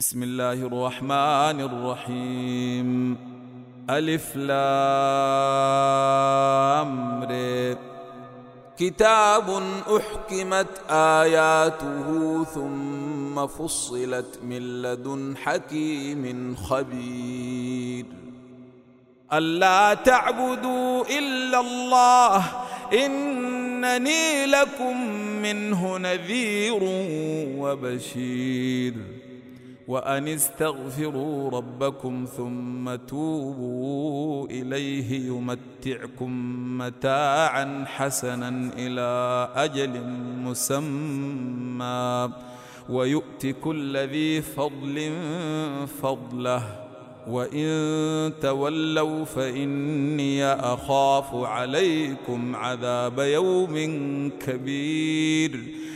بسم الله الرحمن الرحيم. ألف لام كتاب أحكمت آياته ثم فصلت من لدن حكيم خبير. ألا تعبدوا إلا الله إنني لكم منه نذير وبشير. وأن استغفروا ربكم ثم توبوا إليه يمتعكم متاعا حسنا إلى أجل مسمى. ويؤت كل ذي فضل فضله. وإن تولوا فإني أخاف عليكم عذاب يوم كبير.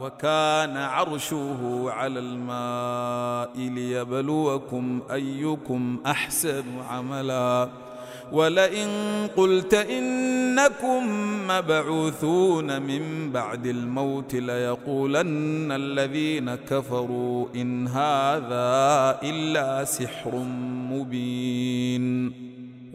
وكان عرشه على الماء ليبلوكم أيكم أحسن عملا. ولئن قلت إنكم مبعوثون من بعد الموت ليقولن الذين كفروا إن هذا إلا سحر مبين.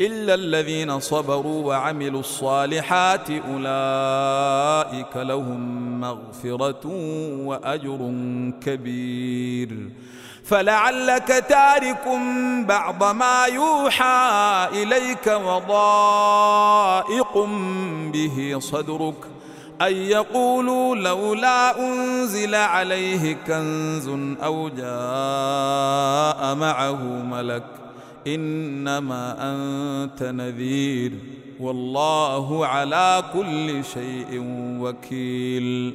إلا الذين صبروا وعملوا الصالحات أولئك لهم مغفرة وأجر كبير. فلعلك تارك بعض ما يوحى إليك وضائق به صدرك. أن يقولوا لولا أنزل عليه كنز أو جاء معه ملك إنما أنت نذير والله على كل شيء وكيل.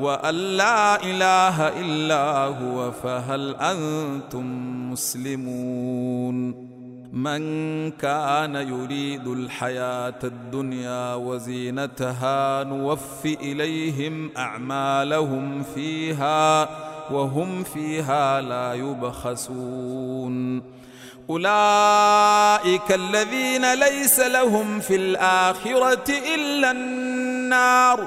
وأن لا إله إلا هو فهل أنتم مسلمون؟ من كان يريد الحياة الدنيا وزينتها نوف إليهم أعمالهم فيها وهم فيها لا يبخسون. أولئك الذين ليس لهم في الآخرة إلا النار.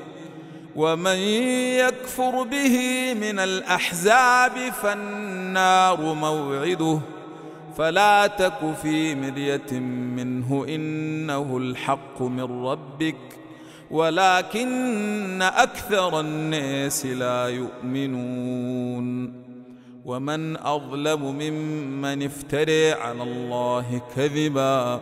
ومن يكفر به من الأحزاب فالنار موعده. فلا تك في مرية منه إنه الحق من ربك. ولكن أكثر الناس لا يؤمنون. ومن أظلم ممن افتري على الله كذبا.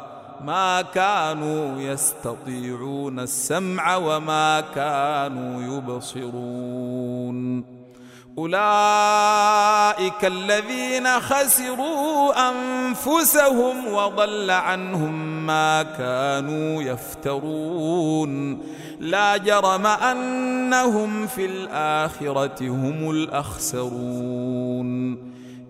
ما كانوا يستطيعون السمع وما كانوا يبصرون. أولئك الذين خسروا أنفسهم وضل عنهم ما كانوا يفترون. لا جرم أنهم في الآخرة هم الأخسرون.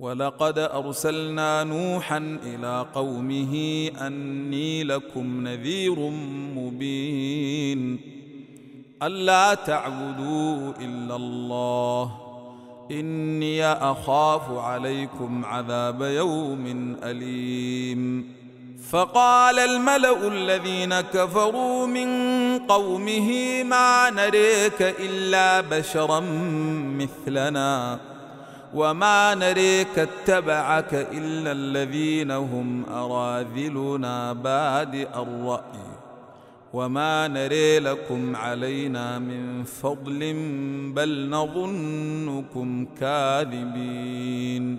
ولقد أرسلنا نوحا إلى قومه أني لكم نذير مبين. ألا تعبدوا إلا الله. إني أخاف عليكم عذاب يوم أليم. فقال الملأ الذين كفروا من قومه ما نريك إلا بشرا مثلنا. وما نريك اتبعك الا الذين هم اراذلنا بادئ الراي وما نري لكم علينا من فضل بل نظنكم كاذبين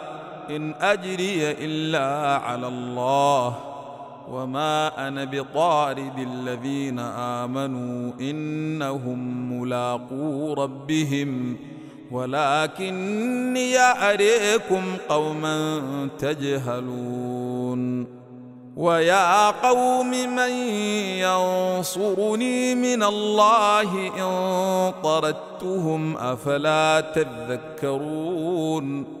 إن أجري إلا على الله وما أنا بطارد الذين آمنوا إنهم ملاقو ربهم ولكني أريكم قوما تجهلون ويا قوم من ينصرني من الله إن طردتهم أفلا تذكرون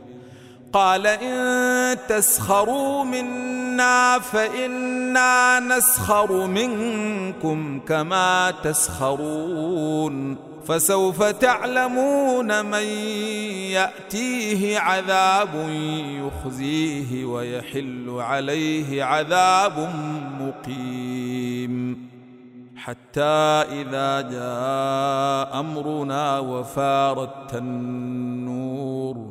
قال إن تسخروا منا فإنا نسخر منكم كما تسخرون فسوف تعلمون من يأتيه عذاب يخزيه ويحل عليه عذاب مقيم حتى إذا جاء أمرنا وفارت النور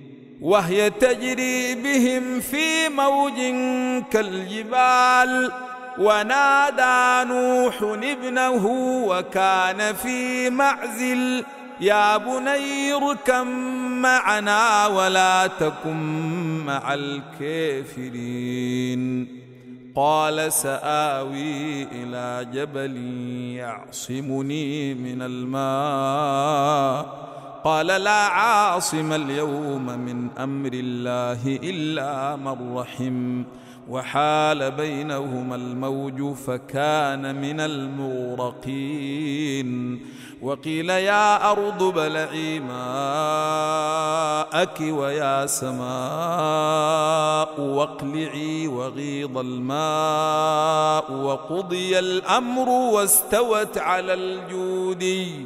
وهي تجري بهم في موج كالجبال. ونادى نوح ابنه وكان في معزل يا بني اركم معنا ولا تكن مع الكافرين. قال سآوي إلى جبل يعصمني من الماء. قال لا عاصم اليوم من أمر الله إلا من رحم وحال بينهما الموج فكان من المغرقين وقيل يا أرض بلعي ماءك ويا سماء واقلعي وغيض الماء وقضي الأمر واستوت على الجودي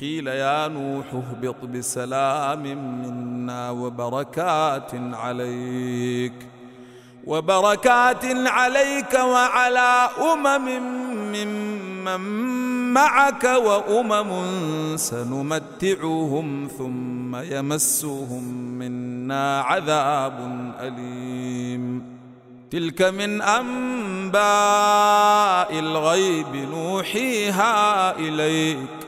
قيل يا نوح اهبط بسلام منا وبركات عليك وبركات عليك وعلى أمم ممن معك وأمم سنمتعهم ثم يمسهم منا عذاب أليم. تلك من أنباء الغيب نوحيها إليك.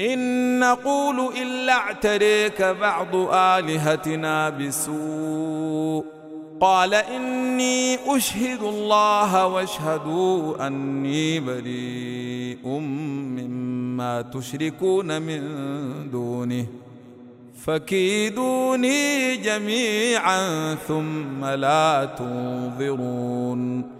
إن نقول إلا اعتريك بعض آلهتنا بسوء. قال إني أشهد الله واشهدوا أني بريء مما ما تشركون من دونه. فكيدوني جميعا ثم لا تنظرون.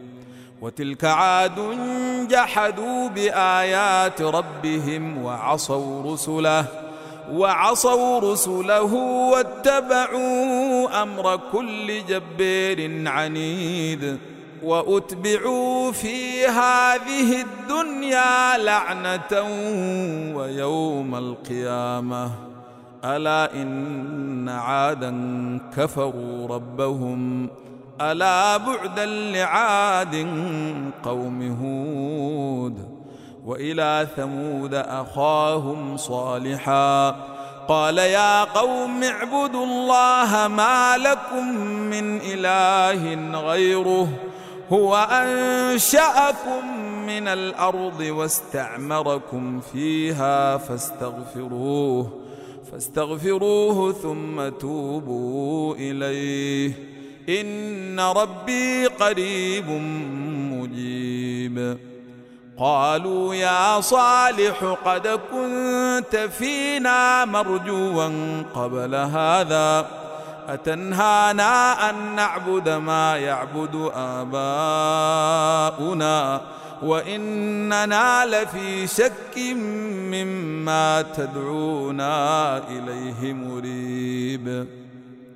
وتلك عاد جحدوا بآيات ربهم وعصوا رسله وعصوا رسله واتبعوا أمر كل جبير عنيد وأتبعوا في هذه الدنيا لعنة ويوم القيامة. ألا إن عادا كفروا ربهم ألا بعدا لعاد قوم هود وإلى ثمود أخاهم صالحا قال يا قوم اعبدوا الله ما لكم من إله غيره هو أنشأكم من الأرض واستعمركم فيها فاستغفروه فاستغفروه ثم توبوا إليه إن ربي قريب مجيب. قالوا يا صالح قد كنت فينا مرجوا قبل هذا أتنهانا أن نعبد ما يعبد آباؤنا وإننا لفي شك مما تدعونا إليه مريب.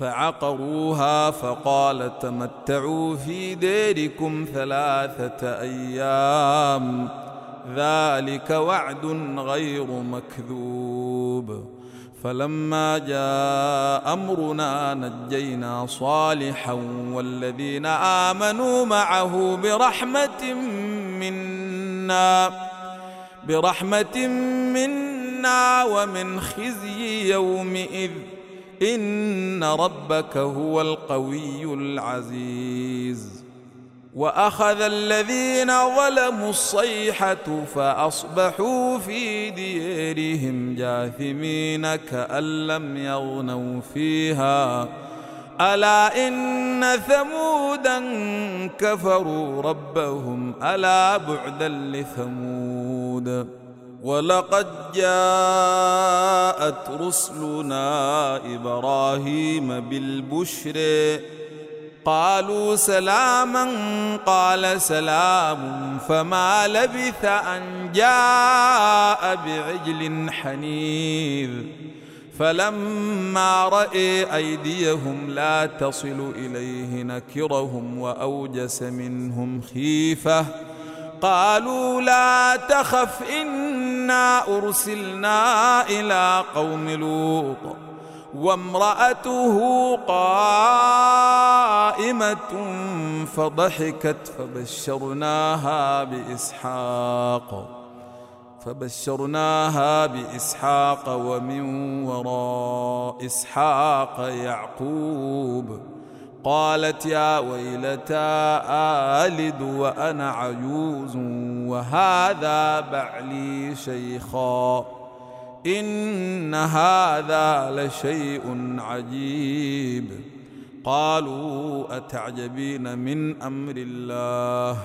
فعقروها فقال تمتعوا في ديركم ثلاثة أيام. ذلك وعد غير مكذوب. فلما جاء أمرنا نجينا صالحا والذين آمنوا معه برحمة منا برحمة منا ومن خزي يومئذ. ان ربك هو القوي العزيز واخذ الذين ظلموا الصيحه فاصبحوا في ديرهم جاثمين كان لم يغنوا فيها الا ان ثمودا كفروا ربهم الا بعدا لثمود ولقد جاءت رسلنا إبراهيم بالبشر قالوا سلاما قال سلام فما لبث أن جاء بعجل حنيذ. فلما راى أيديهم لا تصل إليه نكرهم وأوجس منهم خيفة. قالوا لا تخف إنا أرسلنا إلى قوم لوط وامرأته قائمة فضحكت فبشرناها بإسحاق فبشرناها بإسحاق ومن وراء إسحاق يعقوب. قالت يا ويلتى آلد وأنا عجوز وهذا بعلي شيخا إن هذا لشيء عجيب قالوا أتعجبين من أمر الله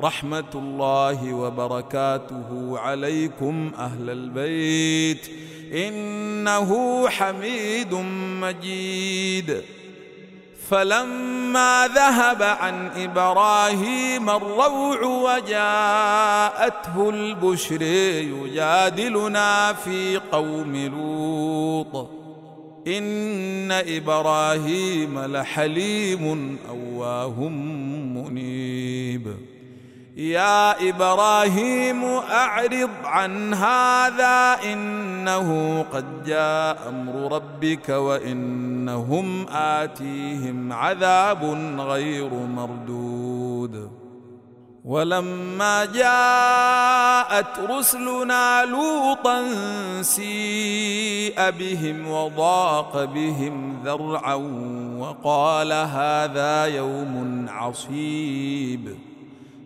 رحمة الله وبركاته عليكم أهل البيت إنه حميد مجيد فلما ذهب عن إبراهيم الروع وجاءته البشر يجادلنا في قوم لوط. إن إبراهيم لحليم أواه منيب. يا إبراهيم أعرض عن هذا إنه قد جاء أمر ربك وإنهم آتيهم عذاب غير مردود. ولما جاءت رسلنا لوطا سيء بهم وضاق بهم ذرعا وقال هذا يوم عصيب.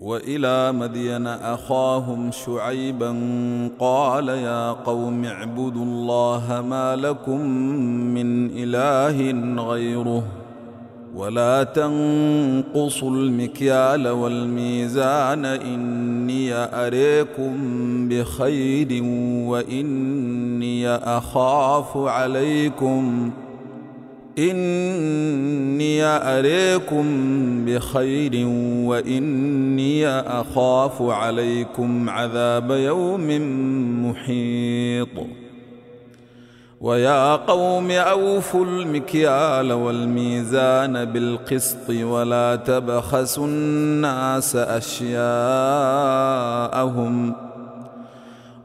وإلى مدين أخاهم شعيبا قال يا قوم اعبدوا الله ما لكم من إله غيره ولا تنقصوا المكيال والميزان إني أريكم بخير وإني أخاف عليكم إني أريكم بخير وإني أخاف عليكم عذاب يوم محيط. ويا قوم أوفوا المكيال والميزان بالقسط ولا تبخسوا الناس أشياءهم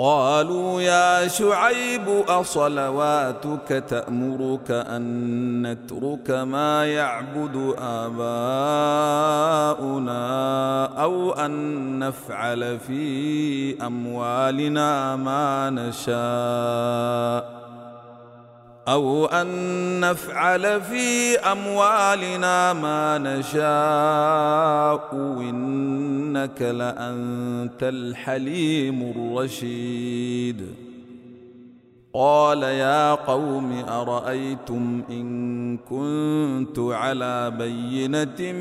قالوا يا شعيب أصلواتك تأمرك أن نترك ما يعبد آباؤنا أو أن نفعل في أموالنا ما نشاء. أو أن نفعل في أموالنا ما نشاء إنك لأنت الحليم الرشيد. قال يا قوم أرأيتم إن كنت على بينة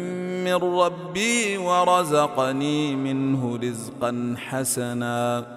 من ربي ورزقني منه رزقا حسناً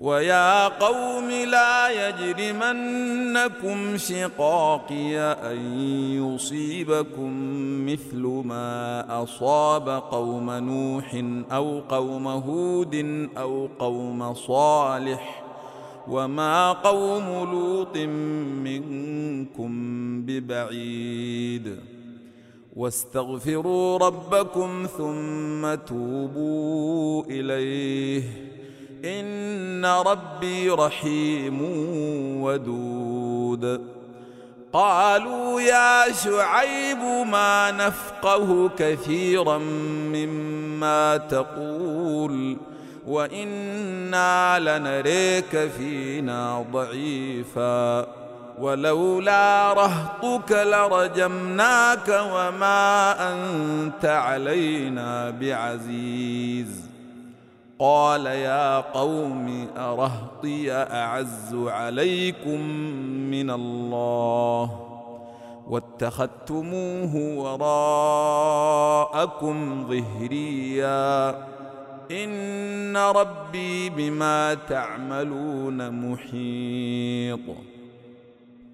ويا قوم لا يجرمنكم شقاقي أن يصيبكم مثل ما أصاب قوم نوح أو قوم هود أو قوم صالح وما قوم لوط منكم ببعيد واستغفروا ربكم ثم توبوا إليه إن ربي رحيم ودود. قالوا يا شعيب ما نفقه كثيرا مما تقول وإنا لنريك فينا ضعيفا. ولولا رهطك لرجمناك وما أنت علينا بعزيز. قال يا قوم أرهطي أعز عليكم من الله واتخذتموه وراءكم ظهريا. إن ربي بما تعملون محيط.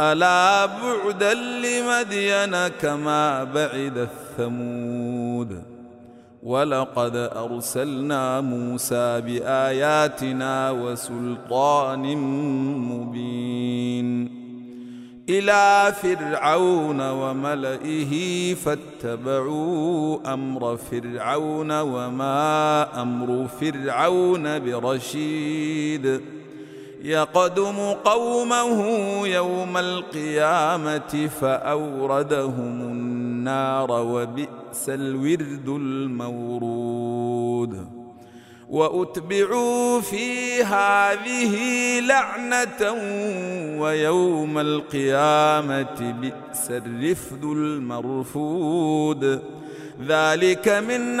ألا بعدا لمدين كما بعد الثمود ولقد أرسلنا موسى بآياتنا وسلطان مبين إلى فرعون وملئه فاتبعوا أمر فرعون وما أمر فرعون برشيد يقدم قومه يوم القيامة فأوردهم النار وبئس الورد المورود. وأتبعوا في هذه لعنة ويوم القيامة بئس الرفد المرفود. ذلك من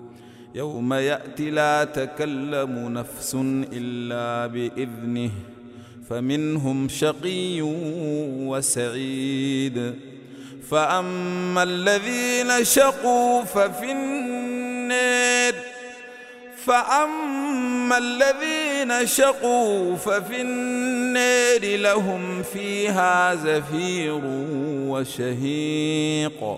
يوم ياتي لا تكلم نفس إلا بإذنه فمنهم شقي وسعيد. فأما الذين شقوا ففي النار فأما الذين شقوا ففي النار لهم فيها زفير وشهيق.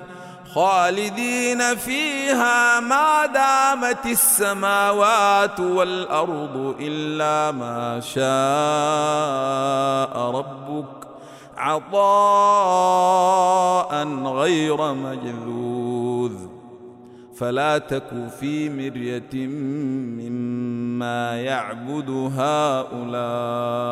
خالدين فيها ما دامت السماوات والأرض إلا ما شاء ربك عطاء غير مجذوذ. فلا تك في مرية مما يعبد هؤلاء.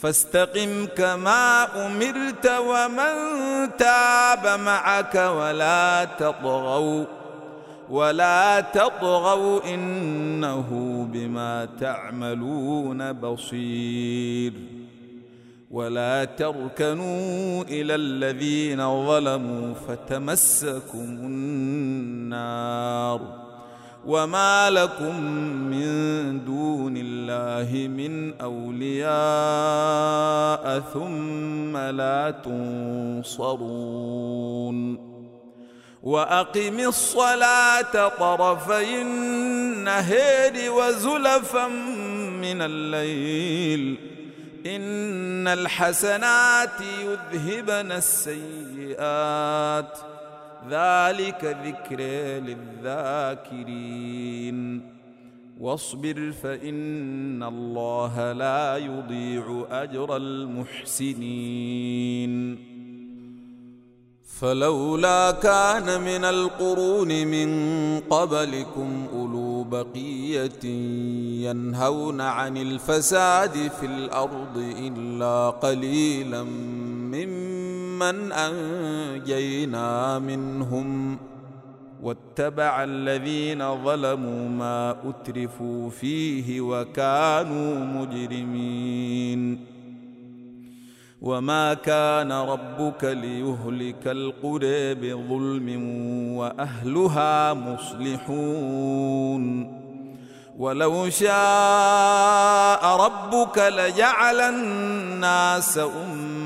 فاستقم كما أمرت ومن تاب معك ولا تطغوا ولا تطغوا إنه بما تعملون بصير ولا تركنوا إلى الذين ظلموا فتمسكم النار وما لكم من دون الله من اولياء ثم لا تنصرون واقم الصلاه طرفي النهار وزلفا من الليل ان الحسنات يذهبن السيئات ذلك ذكر للذاكرين. واصبر فإن الله لا يضيع أجر المحسنين. فلولا كان من القرون من قبلكم أولو بقية ينهون عن الفساد في الأرض إلا قليلا ممن أنجينا منهم واتبع الذين ظلموا ما أترفوا فيه وكانوا مجرمين. وما كان ربك ليهلك القرى بظلم وأهلها مصلحون. ولو شاء ربك لجعل الناس أمة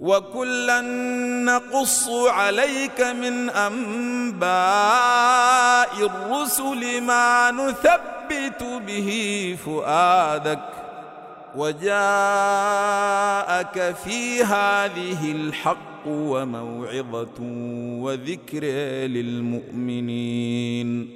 وكلا نقص عليك من أنباء الرسل ما نثبت به فؤادك وجاءك في هذه الحق وموعظة وذكر للمؤمنين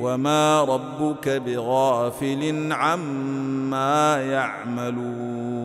وما ربك بغافل عما يعملون